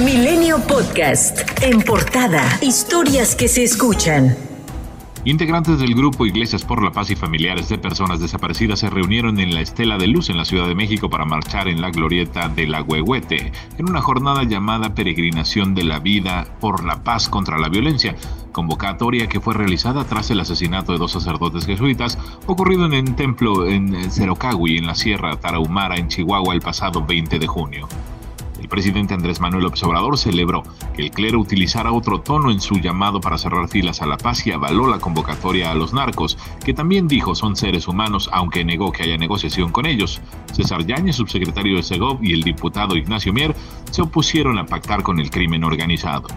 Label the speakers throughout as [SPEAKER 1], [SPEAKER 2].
[SPEAKER 1] Milenio Podcast. En portada. Historias que se escuchan.
[SPEAKER 2] Integrantes del grupo Iglesias por la Paz y familiares de personas desaparecidas se reunieron en la Estela de Luz en la Ciudad de México para marchar en la glorieta de la Huehuete, en una jornada llamada Peregrinación de la Vida por la Paz contra la Violencia, convocatoria que fue realizada tras el asesinato de dos sacerdotes jesuitas ocurrido en el templo en Cerocagui, en la Sierra Tarahumara, en Chihuahua, el pasado 20 de junio. El presidente Andrés Manuel López Obrador celebró que el clero utilizara otro tono en su llamado para cerrar filas a la paz y avaló la convocatoria a los narcos, que también dijo son seres humanos, aunque negó que haya negociación con ellos. César Yáñez, subsecretario de Segov, y el diputado Ignacio Mier se opusieron a pactar con el crimen organizado.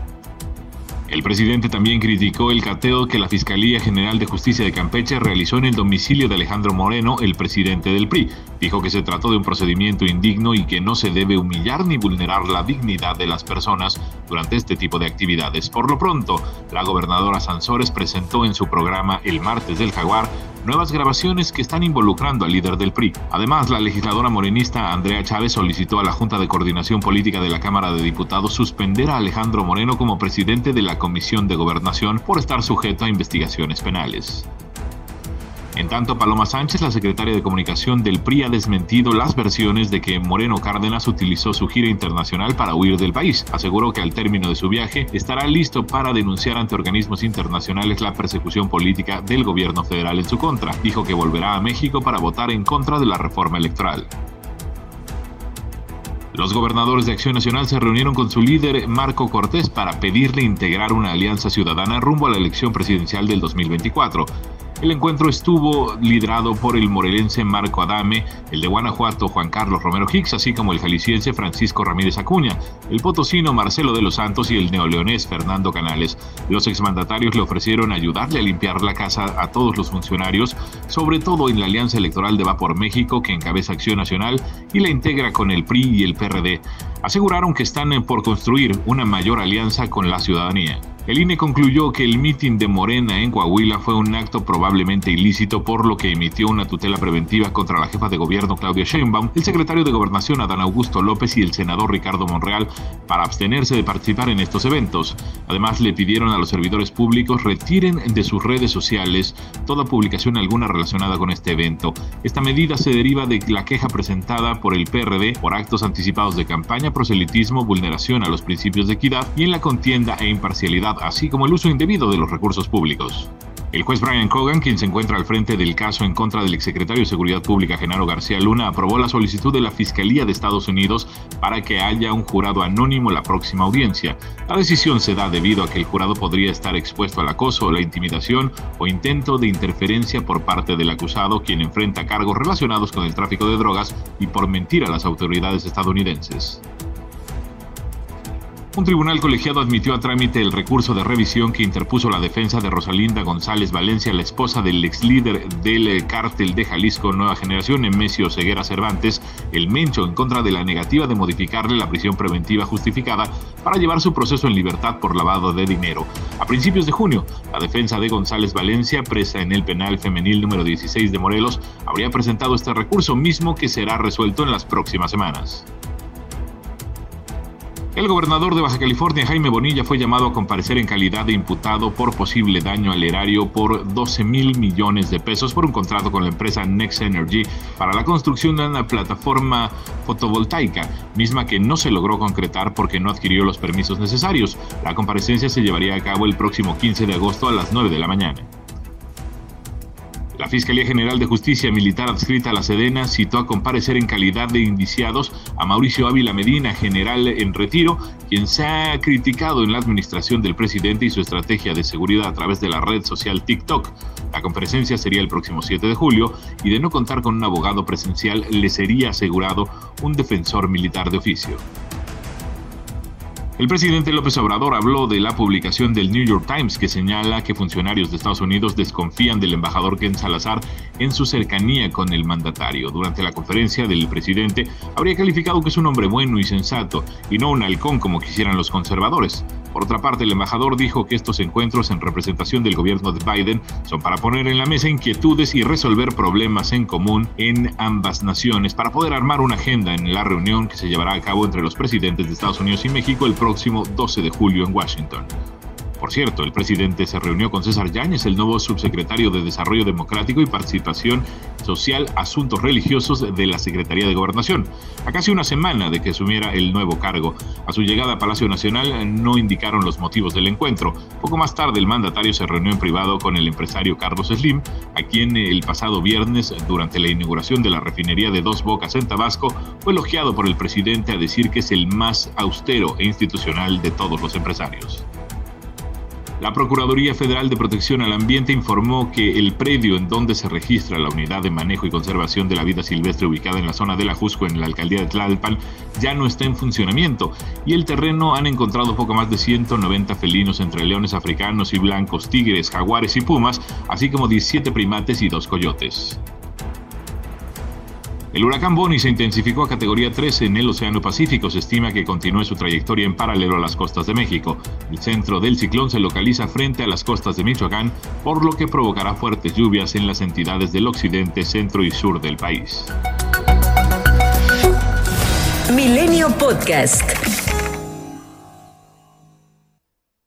[SPEAKER 2] El presidente también criticó el cateo que la Fiscalía General de Justicia de Campeche realizó en el domicilio de Alejandro Moreno, el presidente del PRI. Dijo que se trató de un procedimiento indigno y que no se debe humillar ni vulnerar la dignidad de las personas durante este tipo de actividades. Por lo pronto, la gobernadora Sansores presentó en su programa El martes del jaguar nuevas grabaciones que están involucrando al líder del PRI. Además, la legisladora morenista Andrea Chávez solicitó a la Junta de Coordinación Política de la Cámara de Diputados suspender a Alejandro Moreno como presidente de la Comisión de Gobernación por estar sujeto a investigaciones penales. En tanto, Paloma Sánchez, la secretaria de Comunicación del PRI, ha desmentido las versiones de que Moreno Cárdenas utilizó su gira internacional para huir del país. Aseguró que al término de su viaje estará listo para denunciar ante organismos internacionales la persecución política del gobierno federal en su contra. Dijo que volverá a México para votar en contra de la reforma electoral. Los gobernadores de Acción Nacional se reunieron con su líder Marco Cortés para pedirle integrar una alianza ciudadana rumbo a la elección presidencial del 2024. El encuentro estuvo liderado por el morelense Marco Adame, el de Guanajuato Juan Carlos Romero Hicks, así como el jalisciense Francisco Ramírez Acuña, el potosino Marcelo de los Santos y el neoleonés Fernando Canales. Los exmandatarios le ofrecieron ayudarle a limpiar la casa a todos los funcionarios, sobre todo en la alianza electoral de Va por México que encabeza Acción Nacional y la integra con el PRI y el PRD. Aseguraron que están por construir una mayor alianza con la ciudadanía. El INE concluyó que el mitin de Morena en Coahuila fue un acto probablemente ilícito, por lo que emitió una tutela preventiva contra la jefa de gobierno Claudia Sheinbaum, el secretario de Gobernación Adán Augusto López y el senador Ricardo Monreal para abstenerse de participar en estos eventos. Además, le pidieron a los servidores públicos retiren de sus redes sociales toda publicación alguna relacionada con este evento. Esta medida se deriva de la queja presentada por el PRD por actos anticipados de campaña, proselitismo, vulneración a los principios de equidad y en la contienda e imparcialidad así como el uso indebido de los recursos públicos. El juez Brian Cogan, quien se encuentra al frente del caso en contra del exsecretario de Seguridad Pública Genaro García Luna, aprobó la solicitud de la Fiscalía de Estados Unidos para que haya un jurado anónimo la próxima audiencia. La decisión se da debido a que el jurado podría estar expuesto al acoso, la intimidación o intento de interferencia por parte del acusado, quien enfrenta cargos relacionados con el tráfico de drogas y por mentir a las autoridades estadounidenses. Un tribunal colegiado admitió a trámite el recurso de revisión que interpuso la defensa de Rosalinda González Valencia, la esposa del ex líder del cártel de Jalisco Nueva Generación, Nemesio Ceguera Cervantes, el Mencho, en contra de la negativa de modificarle la prisión preventiva justificada para llevar su proceso en libertad por lavado de dinero. A principios de junio, la defensa de González Valencia, presa en el penal femenil número 16 de Morelos, habría presentado este recurso mismo que será resuelto en las próximas semanas. El gobernador de Baja California, Jaime Bonilla, fue llamado a comparecer en calidad de imputado por posible daño al erario por 12 mil millones de pesos por un contrato con la empresa Next Energy para la construcción de una plataforma fotovoltaica, misma que no se logró concretar porque no adquirió los permisos necesarios. La comparecencia se llevaría a cabo el próximo 15 de agosto a las 9 de la mañana. Fiscalía General de Justicia Militar adscrita a la Sedena citó a comparecer en calidad de indiciados a Mauricio Ávila Medina, general en retiro, quien se ha criticado en la administración del presidente y su estrategia de seguridad a través de la red social TikTok. La comparecencia sería el próximo 7 de julio y de no contar con un abogado presencial le sería asegurado un defensor militar de oficio. El presidente López Obrador habló de la publicación del New York Times que señala que funcionarios de Estados Unidos desconfían del embajador Ken Salazar en su cercanía con el mandatario. Durante la conferencia del presidente habría calificado que es un hombre bueno y sensato y no un halcón como quisieran los conservadores. Por otra parte, el embajador dijo que estos encuentros en representación del gobierno de Biden son para poner en la mesa inquietudes y resolver problemas en común en ambas naciones para poder armar una agenda en la reunión que se llevará a cabo entre los presidentes de Estados Unidos y México el próximo 12 de julio en Washington. Por cierto, el presidente se reunió con César Yáñez, el nuevo subsecretario de Desarrollo Democrático y Participación Social, Asuntos Religiosos de la Secretaría de Gobernación, a casi una semana de que asumiera el nuevo cargo. A su llegada a Palacio Nacional no indicaron los motivos del encuentro. Poco más tarde, el mandatario se reunió en privado con el empresario Carlos Slim, a quien el pasado viernes, durante la inauguración de la refinería de Dos Bocas en Tabasco, fue elogiado por el presidente a decir que es el más austero e institucional de todos los empresarios. La Procuraduría Federal de Protección al Ambiente informó que el predio en donde se registra la unidad de manejo y conservación de la vida silvestre ubicada en la zona de la Jusco en la alcaldía de Tlalpan ya no está en funcionamiento y el terreno han encontrado poco más de 190 felinos entre leones africanos y blancos, tigres, jaguares y pumas, así como 17 primates y dos coyotes. El huracán Bonnie se intensificó a categoría 3 en el Océano Pacífico. Se estima que continúe su trayectoria en paralelo a las costas de México. El centro del ciclón se localiza frente a las costas de Michoacán, por lo que provocará fuertes lluvias en las entidades del occidente, centro y sur del país.
[SPEAKER 1] Milenio Podcast.